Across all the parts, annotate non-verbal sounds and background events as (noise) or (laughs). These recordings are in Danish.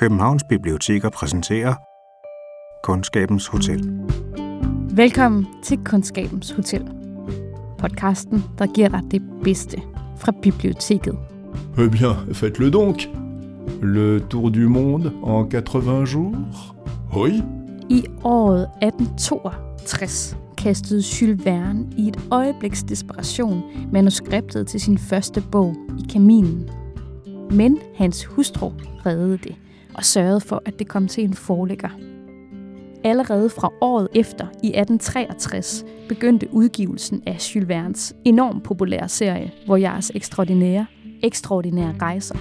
Københavns Biblioteker præsenterer Kundskabens Hotel. Velkommen til Kundskabens Hotel. Podcasten, der giver dig det bedste fra biblioteket. Eh bien, faites-le donc. Le tour du monde en 80 jours Oui. I året 1862 kastede Jules Verne i et øjebliks desperation manuskriptet til sin første bog i kaminen. Men hans hustru reddede det og sørgede for, at det kom til en forlægger. Allerede fra året efter, i 1863, begyndte udgivelsen af Jules Vernes enormt populære serie Voyage Extraordinaire, Ekstraordinære Rejser,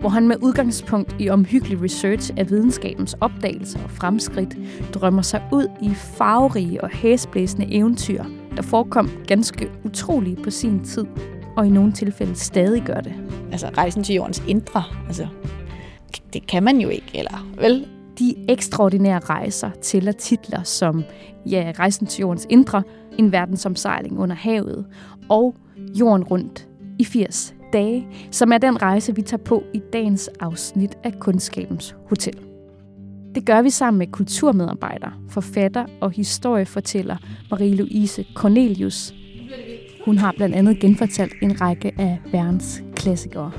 hvor han med udgangspunkt i omhyggelig research af videnskabens opdagelser og fremskridt drømmer sig ud i farverige og hæsblæsende eventyr, der forekom ganske utrolige på sin tid, og i nogle tilfælde stadig gør det. Altså rejsen til jordens indre, altså det kan man jo ikke, eller vel? De ekstraordinære rejser tæller titler som ja, Rejsen til jordens indre, En verdensomsejling under havet og Jorden rundt i 80 dage, som er den rejse, vi tager på i dagens afsnit af Kundskabens Hotel. Det gør vi sammen med kulturmedarbejder, forfatter og historiefortæller Marie-Louise Cornelius. Hun har blandt andet genfortalt en række af verdens klassikere.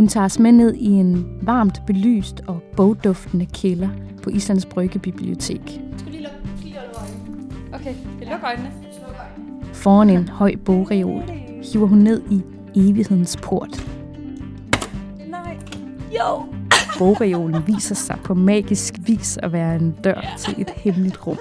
Hun tager os med ned i en varmt belyst og bogduftende kælder på Islands Brygge Bibliotek. Skal lige lukke øjnene? Okay, vi lukker øjnene. Foran en høj bogreol hiver hun ned i evighedens port. Nej. Jo. Bogreolen viser sig på magisk vis at være en dør til et hemmeligt rum.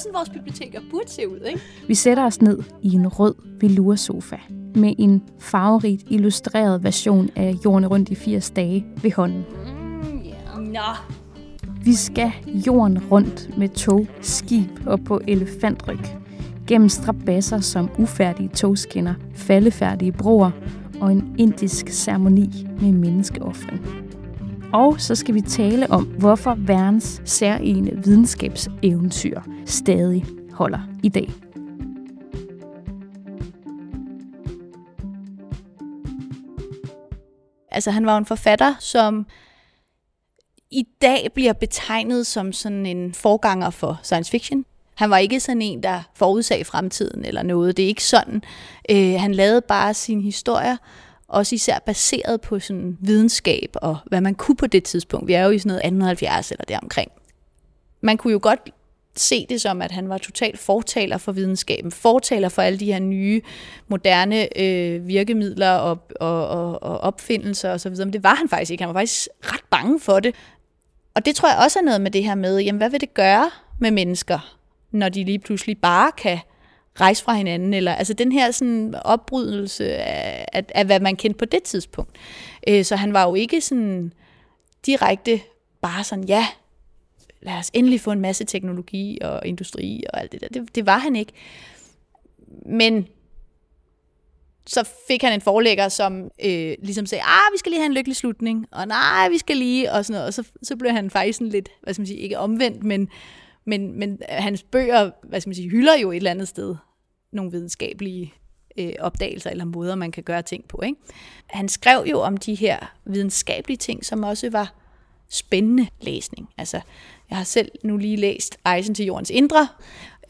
Er sådan, vores biblioteker burde se ud, ikke? Vi sætter os ned i en rød veloursofa med en farverigt illustreret version af Jorden rundt i 80 dage ved hånden. Mm, yeah. Nå. Vi skal jorden rundt med tog, skib og på elefantryg. Gennem strabasser som ufærdige togskinner, faldefærdige broer og en indisk ceremoni med menneskeoffring. Og så skal vi tale om, hvorfor verdens særlige videnskabseventyr stadig holder i dag. Altså, han var en forfatter, som i dag bliver betegnet som sådan en forganger for science fiction. Han var ikke sådan en, der forudsag fremtiden eller noget. Det er ikke sådan. Øh, han lavede bare sine historier, også især baseret på sådan videnskab og hvad man kunne på det tidspunkt. Vi er jo i sådan noget 1870 eller deromkring. Man kunne jo godt se det som, at han var totalt fortaler for videnskaben, fortaler for alle de her nye, moderne øh, virkemidler og, og, og, og opfindelser osv. Men det var han faktisk ikke. Han var faktisk ret bange for det. Og det tror jeg også er noget med det her med, jamen hvad vil det gøre med mennesker, når de lige pludselig bare kan rejse fra hinanden, eller altså den her sådan opbrydelse af, af, af, hvad man kendte på det tidspunkt. Øh, så han var jo ikke sådan direkte bare sådan, ja, lad os endelig få en masse teknologi og industri og alt det der. Det, det var han ikke. Men så fik han en forlægger, som øh, ligesom sagde, ah, vi skal lige have en lykkelig slutning, og nej, vi skal lige, og sådan noget. Og så, så blev han faktisk sådan lidt, hvad skal man sige, ikke omvendt, men, men, men hans bøger, hvad skal man sige, hylder jo et eller andet sted nogle videnskabelige øh, opdagelser eller måder, man kan gøre ting på. Ikke? Han skrev jo om de her videnskabelige ting, som også var spændende læsning. Altså, jeg har selv nu lige læst Ejsen til jordens indre,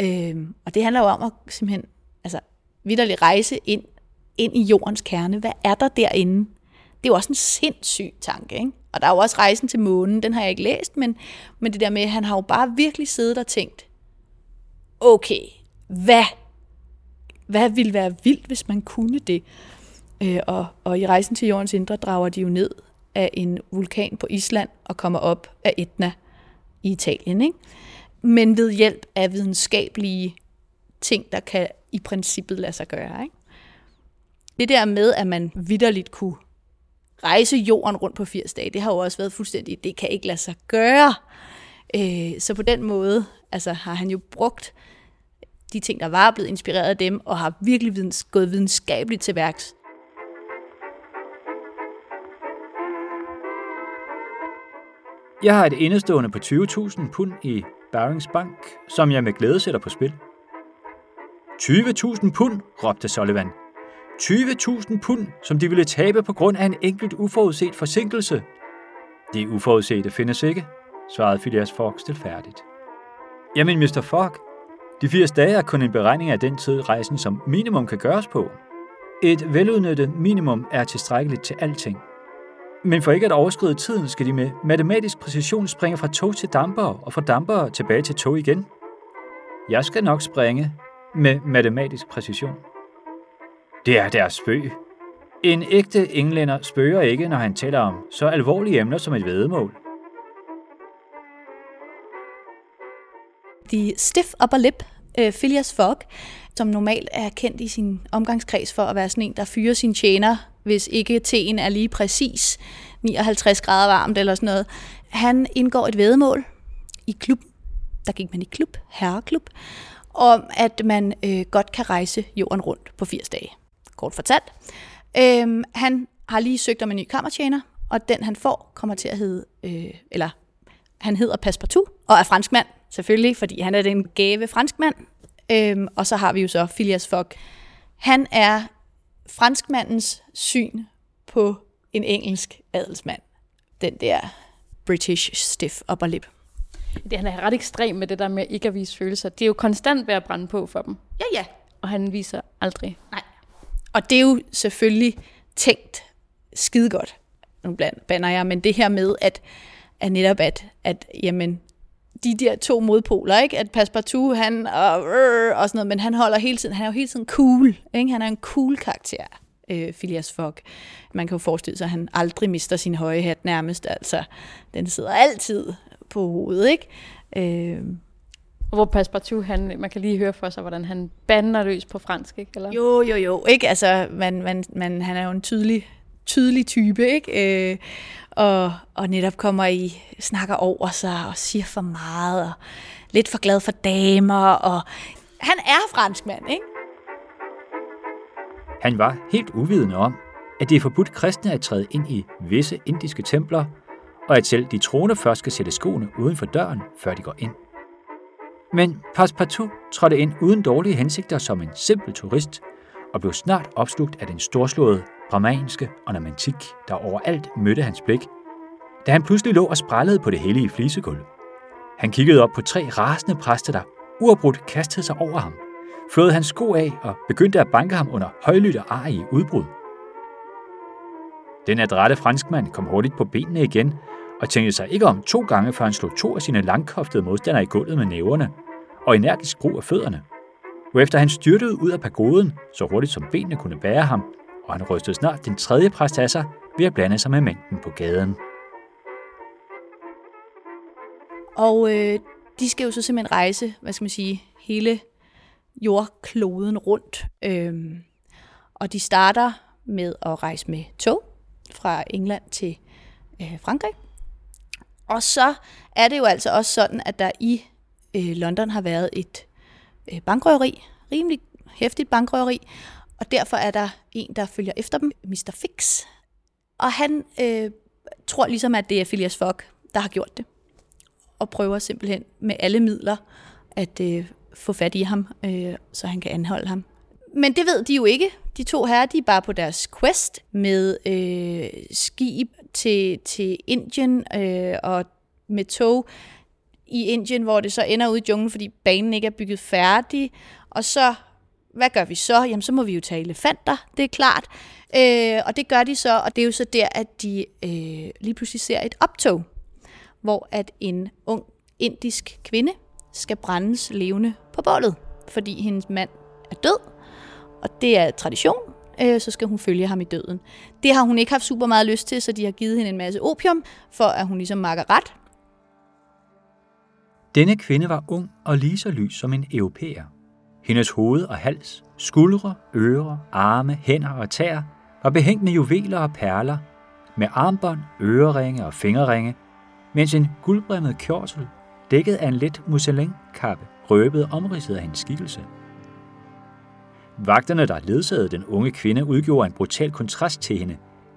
øh, og det handler jo om at simpelthen altså, vidderligt rejse ind, ind i jordens kerne. Hvad er der derinde? Det er jo også en sindssyg tanke, ikke? Og der er jo også rejsen til månen, den har jeg ikke læst, men, men det der med, at han har jo bare virkelig siddet og tænkt, okay, hvad, hvad ville være vildt, hvis man kunne det? Øh, og, og i rejsen til jordens indre drager de jo ned af en vulkan på Island og kommer op af Etna i Italien. Ikke? Men ved hjælp af videnskabelige ting, der kan i princippet lade sig gøre. Ikke? Det der med, at man vidderligt kunne rejse jorden rundt på 80 dage, det har jo også været fuldstændig, det kan ikke lade sig gøre. Øh, så på den måde altså, har han jo brugt de ting, der var blevet inspireret af dem, og har virkelig videns, gået videnskabeligt til værks. Jeg har et indestående på 20.000 pund i Barings Bank, som jeg med glæde sætter på spil. 20.000 pund, råbte Sullivan. 20.000 pund, som de ville tabe på grund af en enkelt uforudset forsinkelse. Det uforudsete findes ikke, svarede Phileas Fogg stilfærdigt. Jamen, Mr. Fogg, de 80 dage er kun en beregning af den tid, rejsen som minimum kan gøres på. Et veludnyttet minimum er tilstrækkeligt til alting. Men for ikke at overskride tiden, skal de med matematisk præcision springe fra tog til damper og fra damper tilbage til tog igen. Jeg skal nok springe med matematisk præcision. Det er deres spøg. En ægte englænder spøger ikke, når han taler om så alvorlige emner som et vedemål. The stiff upper lip, uh, Phileas Fogg, som normalt er kendt i sin omgangskreds for at være sådan en, der fyrer sin tjener, hvis ikke teen er lige præcis 59 grader varmt eller sådan noget. Han indgår et vedemål i klub. Der gik man i klub, herreklub, om at man øh, godt kan rejse jorden rundt på 80 dage. Kort fortalt. Øhm, han har lige søgt om en ny kammertjener, og den han får kommer til at hedde, øh, eller han hedder Passepartout, og er franskmand, selvfølgelig, fordi han er den gave franskmand. Øhm, og så har vi jo så Phileas Fogg. Han er franskmandens syn på en engelsk adelsmand. Den der British stiff upper lip. Det, han er ret ekstrem med det der med ikke at vise følelser. Det er jo konstant ved at brænde på for dem. Ja, ja. Og han viser aldrig. Og det er jo selvfølgelig tænkt skide godt. Nu banner jeg, men det her med, at, at netop at, at jamen, de der to modpoler, ikke? At Passepartout, han og, øh, og sådan noget, men han holder hele tiden, han er jo hele tiden cool, ikke? Han er en cool karakter, øh, Phileas Fogg. Man kan jo forestille sig, at han aldrig mister sin høje hat nærmest, altså. Den sidder altid på hovedet, ikke? Øh, og hvor Passepartout, han, man kan lige høre for sig, hvordan han bander løs på fransk, ikke? Eller? Jo, jo, jo. Ikke? Altså, man, man, man, han er jo en tydelig, tydelig type, ikke? Øh, og, og netop kommer i, snakker over sig og siger for meget, og lidt for glad for damer, og han er franskmand, ikke? Han var helt uvidende om, at det er forbudt kristne at træde ind i visse indiske templer, og at selv de troende først skal sætte skoene uden for døren, før de går ind. Men Passepartout trådte ind uden dårlige hensigter som en simpel turist, og blev snart opslugt af den storslåede brahmanske ornamentik, der overalt mødte hans blik, da han pludselig lå og sprællede på det hellige flisegulv. Han kiggede op på tre rasende præster, der uafbrudt kastede sig over ham, flåede hans sko af og begyndte at banke ham under højlydt og arige udbrud. Den adrette franskmand kom hurtigt på benene igen og tænkte sig ikke om to gange, før han slog to af sine langkoftede modstandere i gulvet med næverne og energisk brug af fødderne. Hvorefter han styrtede ud af pagoden, så hurtigt som benene kunne bære ham, og han rystede snart den tredje præst af sig ved at blande sig med mængden på gaden. Og øh, de skal jo så simpelthen rejse, hvad skal man sige, hele jordkloden rundt. Øhm, og de starter med at rejse med tog fra England til øh, Frankrig. Og så er det jo altså også sådan, at der i øh, London har været et øh, bankrøveri, rimelig hæftigt bankrøveri, og derfor er der en, der følger efter dem, Mr. Fix. Og han øh, tror ligesom, at det er Phileas Fogg, der har gjort det. Og prøver simpelthen med alle midler at øh, få fat i ham, øh, så han kan anholde ham. Men det ved de jo ikke. De to herrer, de er bare på deres quest med øh, skib til, til Indien øh, og med tog i Indien, hvor det så ender ud i junglen, fordi banen ikke er bygget færdig. Og så, hvad gør vi så? Jamen, så må vi jo tage elefanter, det er klart. Øh, og det gør de så, og det er jo så der, at de øh, lige pludselig ser et optog, hvor at en ung indisk kvinde skal brændes levende på bålet, fordi hendes mand er død, og det er tradition, øh, så skal hun følge ham i døden. Det har hun ikke haft super meget lyst til, så de har givet hende en masse opium, for at hun ligesom makker ret. Denne kvinde var ung og lige så lys som en europæer. Hendes hoved og hals, skuldre, ører, arme, hænder og tæer var behængt med juveler og perler, med armbånd, øreringe og fingerringe, mens en guldbrimmet kjortel, dækket af en let musselinkappe, røbede omridset af hendes skikkelse. Vagterne, der ledsagede den unge kvinde, udgjorde en brutal kontrast til hende,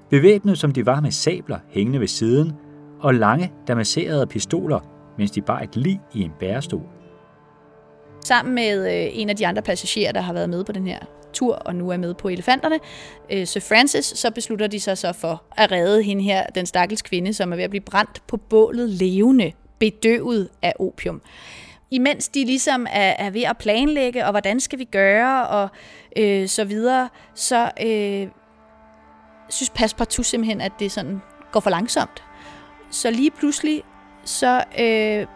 bevæbnet som de var med sabler hængende ved siden og lange, damasserede pistoler, mens de bar et lig i en bærestol. Sammen med øh, en af de andre passagerer, der har været med på den her tur, og nu er med på elefanterne, øh, Sir Francis, så beslutter de sig så for at redde hende her, den stakkels kvinde, som er ved at blive brændt på bålet levende, bedøvet af opium. Imens de ligesom er, er ved at planlægge, og hvordan skal vi gøre, og øh, så videre, så øh, synes Passepartout simpelthen, at det sådan går for langsomt. Så lige pludselig, så øh,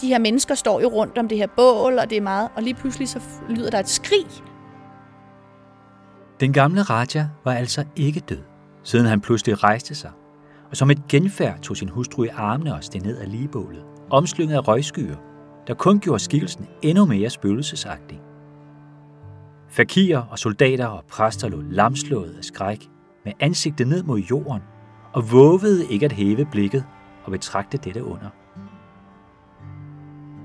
de her mennesker står jo rundt om det her bål, og det er meget, og lige pludselig så lyder der et skrig. Den gamle Raja var altså ikke død, siden han pludselig rejste sig, og som et genfærd tog sin hustru i armene og steg ned af ligebålet, omslynget af røgskyer, der kun gjorde skikkelsen endnu mere spøgelsesagtig. Fakirer og soldater og præster lå lamslået af skræk, med ansigtet ned mod jorden, og våvede ikke at hæve blikket og betragte dette under.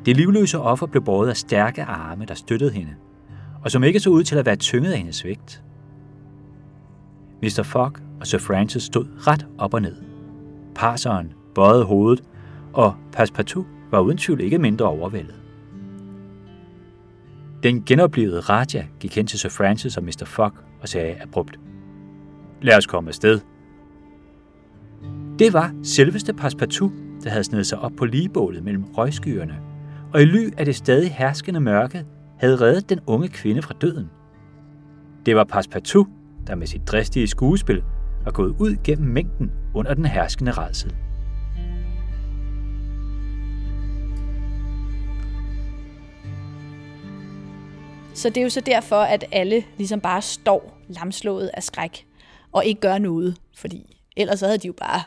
Det livløse offer blev båret af stærke arme, der støttede hende, og som ikke så ud til at være tynget af hendes vægt. Mr. Fogg og Sir Francis stod ret op og ned. Parseren bøjede hovedet, og Passepartout var uden tvivl ikke mindre overvældet. Den genoplevede Raja gik hen til Sir Francis og Mr. Fogg og sagde abrupt, Lad os komme afsted. Det var selveste Passepartout, der havde snedet sig op på ligebålet mellem røgskyerne, og i ly af det stadig herskende mørke havde reddet den unge kvinde fra døden. Det var Passepartout, der med sit dristige skuespil var gået ud gennem mængden under den herskende redsel. Så det er jo så derfor, at alle ligesom bare står lamslået af skræk og ikke gør noget, fordi ellers havde de jo bare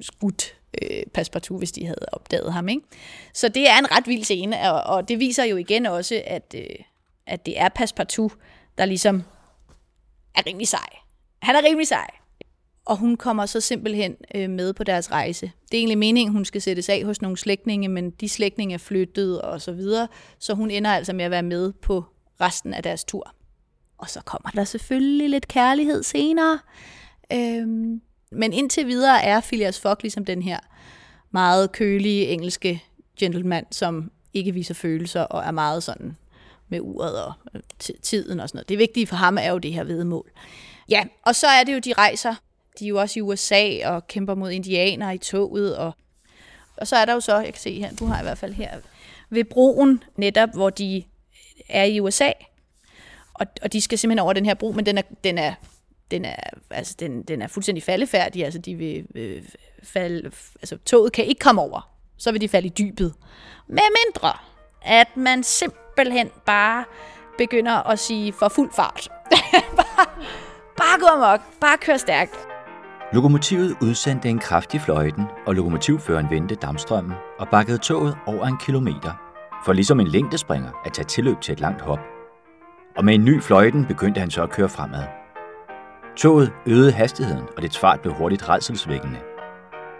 skudt øh, Passepartout, hvis de havde opdaget ham. Ikke? Så det er en ret vild scene, og, og det viser jo igen også, at, øh, at det er Passepartout, der ligesom er rimelig sej. Han er rimelig sej. Og hun kommer så simpelthen øh, med på deres rejse. Det er egentlig meningen, hun skal sættes af hos nogle slægtninge, men de slægtninge er flyttet og så videre, så hun ender altså med at være med på resten af deres tur. Og så kommer der selvfølgelig lidt kærlighed senere. Øhm, men indtil videre er Phileas Fogg ligesom den her meget kølige engelske gentleman, som ikke viser følelser og er meget sådan med uret og øh, tiden og sådan noget. Det vigtige for ham er jo det her vedmål. Ja, og så er det jo, de rejser. De er jo også i USA og kæmper mod indianere i toget. Og, og så er der jo så, jeg kan se her, du har i hvert fald her, ved broen netop, hvor de er i USA. Og, og de skal simpelthen over den her bro, men den er, den er, den er, altså den, den er fuldstændig faldefærdig. Altså, de vil øh, falde, altså toget kan ikke komme over. Så vil de falde i dybet. Med mindre, at man simpelthen bare begynder at sige for fuld fart. (laughs) bare, bare gå amok. Bare kør stærkt. Lokomotivet udsendte en kraftig fløjten, og lokomotivføreren vendte dampstrømmen og bakkede toget over en kilometer, for ligesom en længdespringer at tage tilløb til et langt hop. Og med en ny fløjten begyndte han så at køre fremad. Toget øgede hastigheden, og dets fart blev hurtigt redselsvækkende.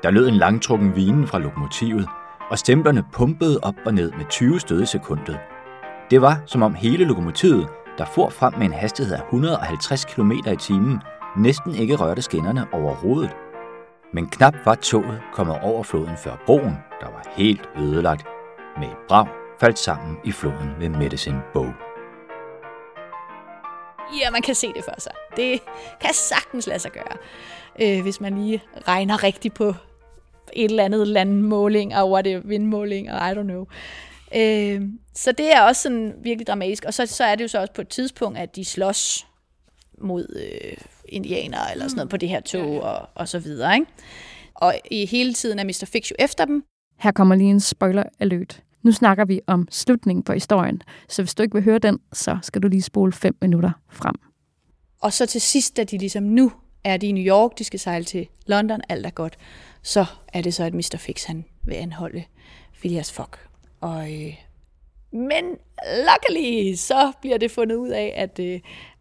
Der lød en langtrukken vinen fra lokomotivet, og stemplerne pumpede op og ned med 20 stød i sekundet. Det var som om hele lokomotivet, der for frem med en hastighed af 150 km i timen, næsten ikke rørte skinnerne overhovedet. Men knap var toget kommet over floden før broen, der var helt ødelagt, med et brag faldt sammen i floden ved Medicine Bow. Ja, man kan se det for sig. Det kan sagtens lade sig gøre, øh, hvis man lige regner rigtigt på et eller andet landmåling, og what det vindmåling, og I don't know. Øh, så det er også sådan virkelig dramatisk. Og så, så er det jo så også på et tidspunkt, at de slås mod øh, indianere eller sådan noget på det her tog og, og så videre. Ikke? Og i hele tiden er Mr. Fix jo efter dem. Her kommer lige en spoiler alert. Nu snakker vi om slutningen på historien, så hvis du ikke vil høre den, så skal du lige spole 5 minutter frem. Og så til sidst, da de ligesom nu er de i New York, de skal sejle til London, alt er godt, så er det så, at Mr. Fix han vil anholde Phileas Fogg. Og, øh, men luckily, så bliver det fundet ud af, at, øh,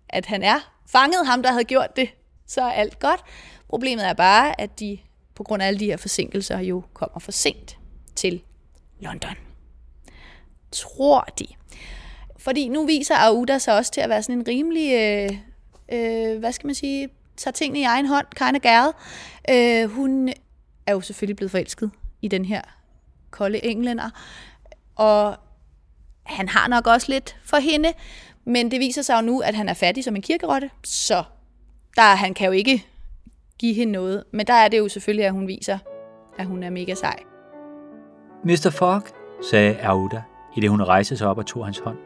at han er fanget, ham der havde gjort det. Så er alt godt. Problemet er bare, at de på grund af alle de her forsinkelser jo kommer for sent til London. Tror de. Fordi nu viser Aouda sig også til at være sådan en rimelig, øh, øh, hvad skal man sige, tager tingene i egen hånd, kind of girl. Øh, hun er jo selvfølgelig blevet forelsket i den her kolde englænder. Og han har nok også lidt for hende, men det viser sig jo nu, at han er fattig som en kirkerotte, så der, han kan jo ikke give hende noget. Men der er det jo selvfølgelig, at hun viser, at hun er mega sej. Mr. Fogg, sagde Auda, i det hun rejste sig op og tog hans hånd.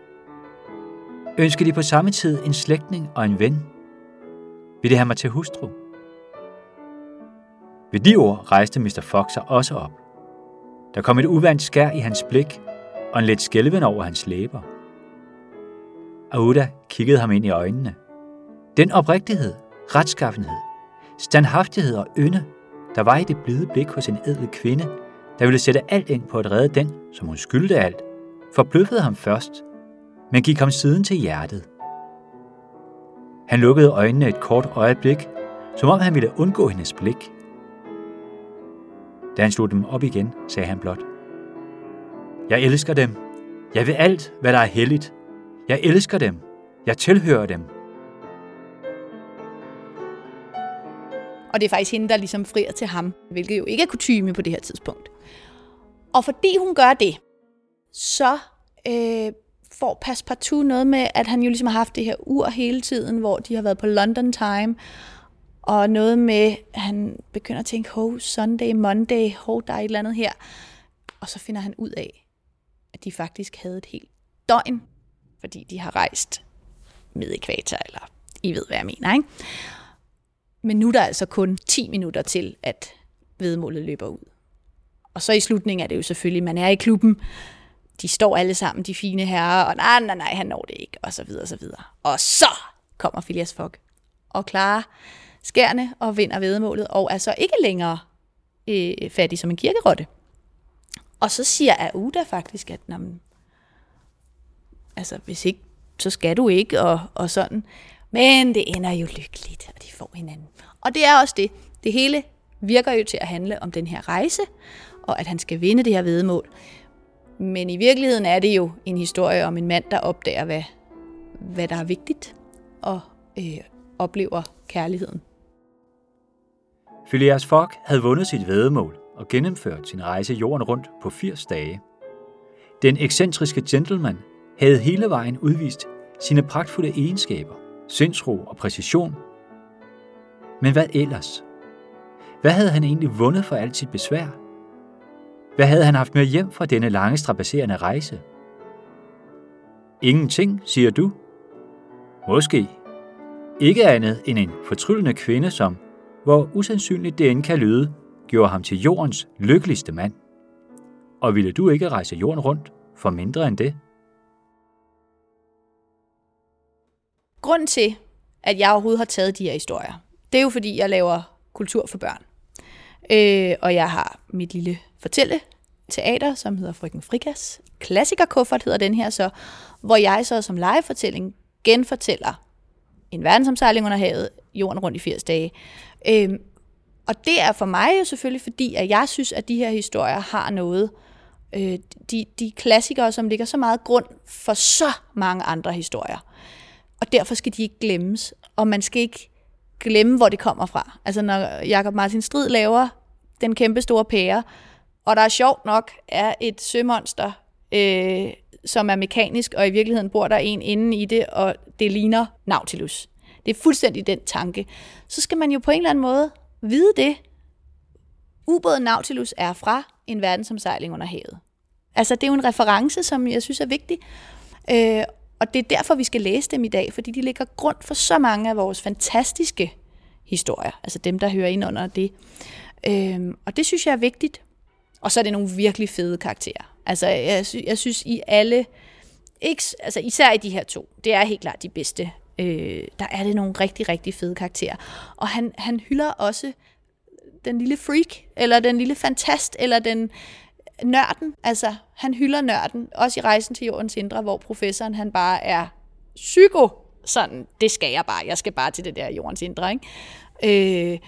Ønsker de på samme tid en slægtning og en ven? Vil det have mig til hustru? Ved de ord rejste Mr. Fox sig også op. Der kom et uvandt skær i hans blik og en let skælven over hans læber. Auda kiggede ham ind i øjnene. Den oprigtighed, retskaffenhed, standhaftighed og ynde, der var i det blide blik hos en ædel kvinde, der ville sætte alt ind på at redde den, som hun skyldte alt, forbløffede ham først, men gik ham siden til hjertet. Han lukkede øjnene et kort øjeblik, som om han ville undgå hendes blik. Da han slog dem op igen, sagde han blot. Jeg elsker dem. Jeg vil alt, hvad der er helligt. Jeg elsker dem. Jeg tilhører dem. Og det er faktisk hende, der ligesom frier til ham, hvilket jo ikke er kutyme på det her tidspunkt. Og fordi hun gør det, så øh, får Passepartout noget med, at han jo ligesom har haft det her ur hele tiden, hvor de har været på London Time, og noget med, at han begynder at tænke, ho, Sunday, Monday, ho, der er et eller andet her. Og så finder han ud af, at de faktisk havde et helt døgn, fordi de har rejst med ekvator, eller I ved, hvad jeg mener, ikke? Men nu er der altså kun 10 minutter til, at vedmålet løber ud. Og så i slutningen er det jo selvfølgelig, man er i klubben, de står alle sammen, de fine herrer, og nej, nej, nej, han når det ikke, og så videre, og så videre. Og så kommer Phileas Fogg og klarer skærne og vinder vedmålet, og er så ikke længere øh, fattig som en kirkerotte. Og så siger Auda faktisk, at jamen, altså, hvis ikke, så skal du ikke, og, og sådan. Men det ender jo lykkeligt, og de får hinanden. Og det er også det. Det hele virker jo til at handle om den her rejse, og at han skal vinde det her vedmål. Men i virkeligheden er det jo en historie om en mand, der opdager, hvad, hvad der er vigtigt, og øh, oplever kærligheden. Phileas Fogg havde vundet sit vædemål og gennemført sin rejse jorden rundt på 80 dage. Den ekscentriske gentleman havde hele vejen udvist sine pragtfulde egenskaber, sindsro og præcision. Men hvad ellers? Hvad havde han egentlig vundet for alt sit besvær? Hvad havde han haft med hjem fra denne lange strapasserende rejse? Ingenting, siger du? Måske. Ikke andet end en fortryllende kvinde, som, hvor usandsynligt det end kan lyde, gjorde ham til jordens lykkeligste mand. Og ville du ikke rejse jorden rundt for mindre end det? Grund til, at jeg overhovedet har taget de her historier, det er jo fordi, jeg laver kultur for børn. Øh, og jeg har mit lille fortælle teater, som hedder Frøken Frikas. Klassikerkuffert hedder den her så, hvor jeg så som legefortælling genfortæller en verdensomsejling under havet, jorden rundt i 80 dage. Øhm, og det er for mig jo selvfølgelig fordi, at jeg synes, at de her historier har noget, øh, de, de klassikere, som ligger så meget grund for så mange andre historier. Og derfor skal de ikke glemmes, og man skal ikke glemme, hvor det kommer fra. Altså når Jakob Martin Strid laver den kæmpe store pære, og der er sjovt nok er et sømonster, øh, som er mekanisk, og i virkeligheden bor der en inde i det, og det ligner Nautilus. Det er fuldstændig den tanke. Så skal man jo på en eller anden måde vide det. Ubåden Nautilus er fra en verdensomsejling under havet. Altså, det er jo en reference, som jeg synes er vigtig. Øh, og det er derfor, vi skal læse dem i dag, fordi de ligger grund for så mange af vores fantastiske historier. Altså dem, der hører ind under det. Øhm, og det synes jeg er vigtigt. Og så er det nogle virkelig fede karakterer. Altså, jeg, sy- jeg synes i alle, ikke, altså især i de her to, det er helt klart de bedste. Øh, der er det nogle rigtig, rigtig fede karakterer. Og han, han hylder også den lille freak, eller den lille fantast, eller den nørden. Altså, han hylder nørden, også i Rejsen til Jordens Indre, hvor professoren han bare er psyko. Sådan, det skal jeg bare. Jeg skal bare til det der Jordens Indre, ikke? Øh,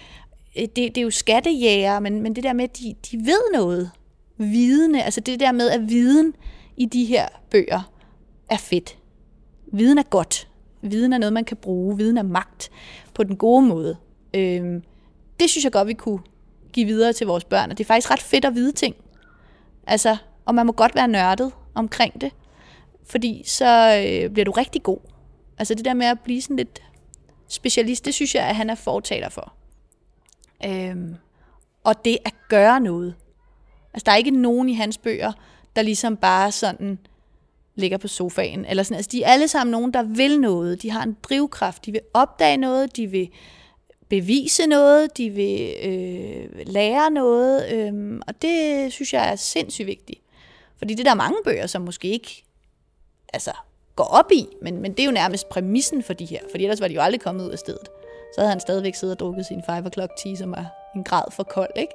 det, det er jo skattejæger, men, men det der med, at de, de ved noget. Vidende, altså det der med, at viden i de her bøger er fedt. Viden er godt. Viden er noget, man kan bruge. Viden er magt på den gode måde. Øh, det synes jeg godt, vi kunne give videre til vores børn, og det er faktisk ret fedt at vide ting. Altså, og man må godt være nørdet omkring det. fordi så øh, bliver du rigtig god. Altså det der med at blive sådan lidt specialist, det synes jeg, at han er fortaler for. Øhm, og det at gøre noget. Altså der er ikke nogen i hans bøger, der ligesom bare sådan ligger på sofaen. Eller sådan. Altså, de er alle sammen nogen, der vil noget. De har en drivkraft. De vil opdage noget. De vil bevise noget. De vil øh, lære noget. Øh, og det synes jeg er sindssygt vigtigt. Fordi det der er mange bøger, som måske ikke altså, går op i, men, men det er jo nærmest præmissen for de her. Fordi ellers var de jo aldrig kommet ud af stedet. Så havde han stadigvæk siddet og drukket sin 5 o'clock tea, som er en grad for kold, ikke?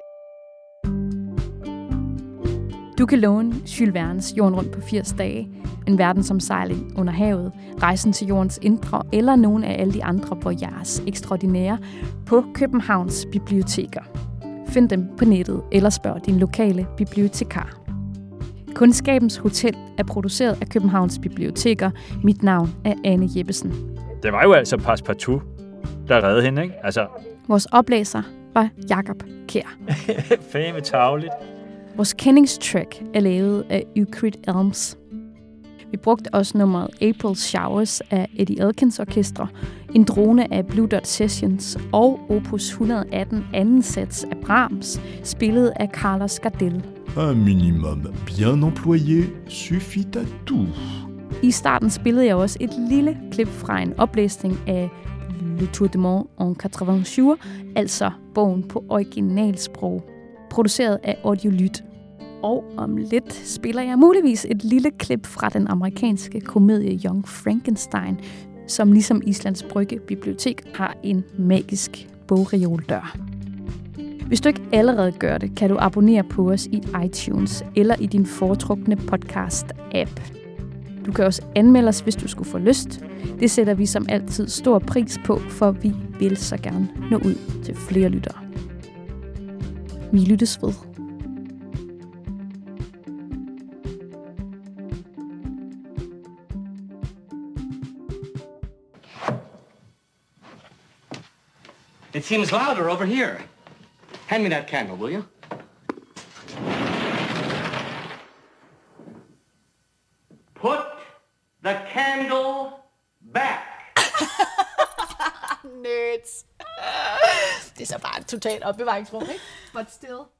Du kan låne Jules Verne's Jorden rundt på 80 dage, en verdensomsejling under havet, rejsen til jordens indre eller nogle af alle de andre voyages ekstraordinære på Københavns biblioteker. Find dem på nettet eller spørg din lokale bibliotekar. Kundskabens Hotel er produceret af Københavns Biblioteker. Mit navn er Anne Jeppesen. Det var jo altså Passepartout, der reddede hende, ikke? Altså, Vores oplæser var Jakob Kær. (laughs) fame tavligt. Vores kendingstrack er lavet af Euclid Elms. Vi brugte også nummeret April Showers af Eddie Elkins Orkestre, en drone af Blue Dot Sessions og Opus 118 anden sats af Brahms, spillet af Carlos Gardel. Un minimum bien employé suffit à tout. I starten spillede jeg også et lille klip fra en oplæsning af Le Tour de Mont en 87, altså bogen på originalsprog, produceret af Audiolyt. Og om lidt spiller jeg muligvis et lille klip fra den amerikanske komedie Young Frankenstein, som ligesom Islands Brygge Bibliotek har en magisk bogreoldør. Hvis du ikke allerede gør det, kan du abonnere på os i iTunes eller i din foretrukne podcast-app. Du kan også anmelde os, hvis du skulle få lyst. Det sætter vi som altid stor pris på, for vi vil så gerne nå ud til flere lyttere. Vi lyttes ved. It seems louder over here. Hand me that candle, will you? Et totalt opbevaringsrum, ikke? But still.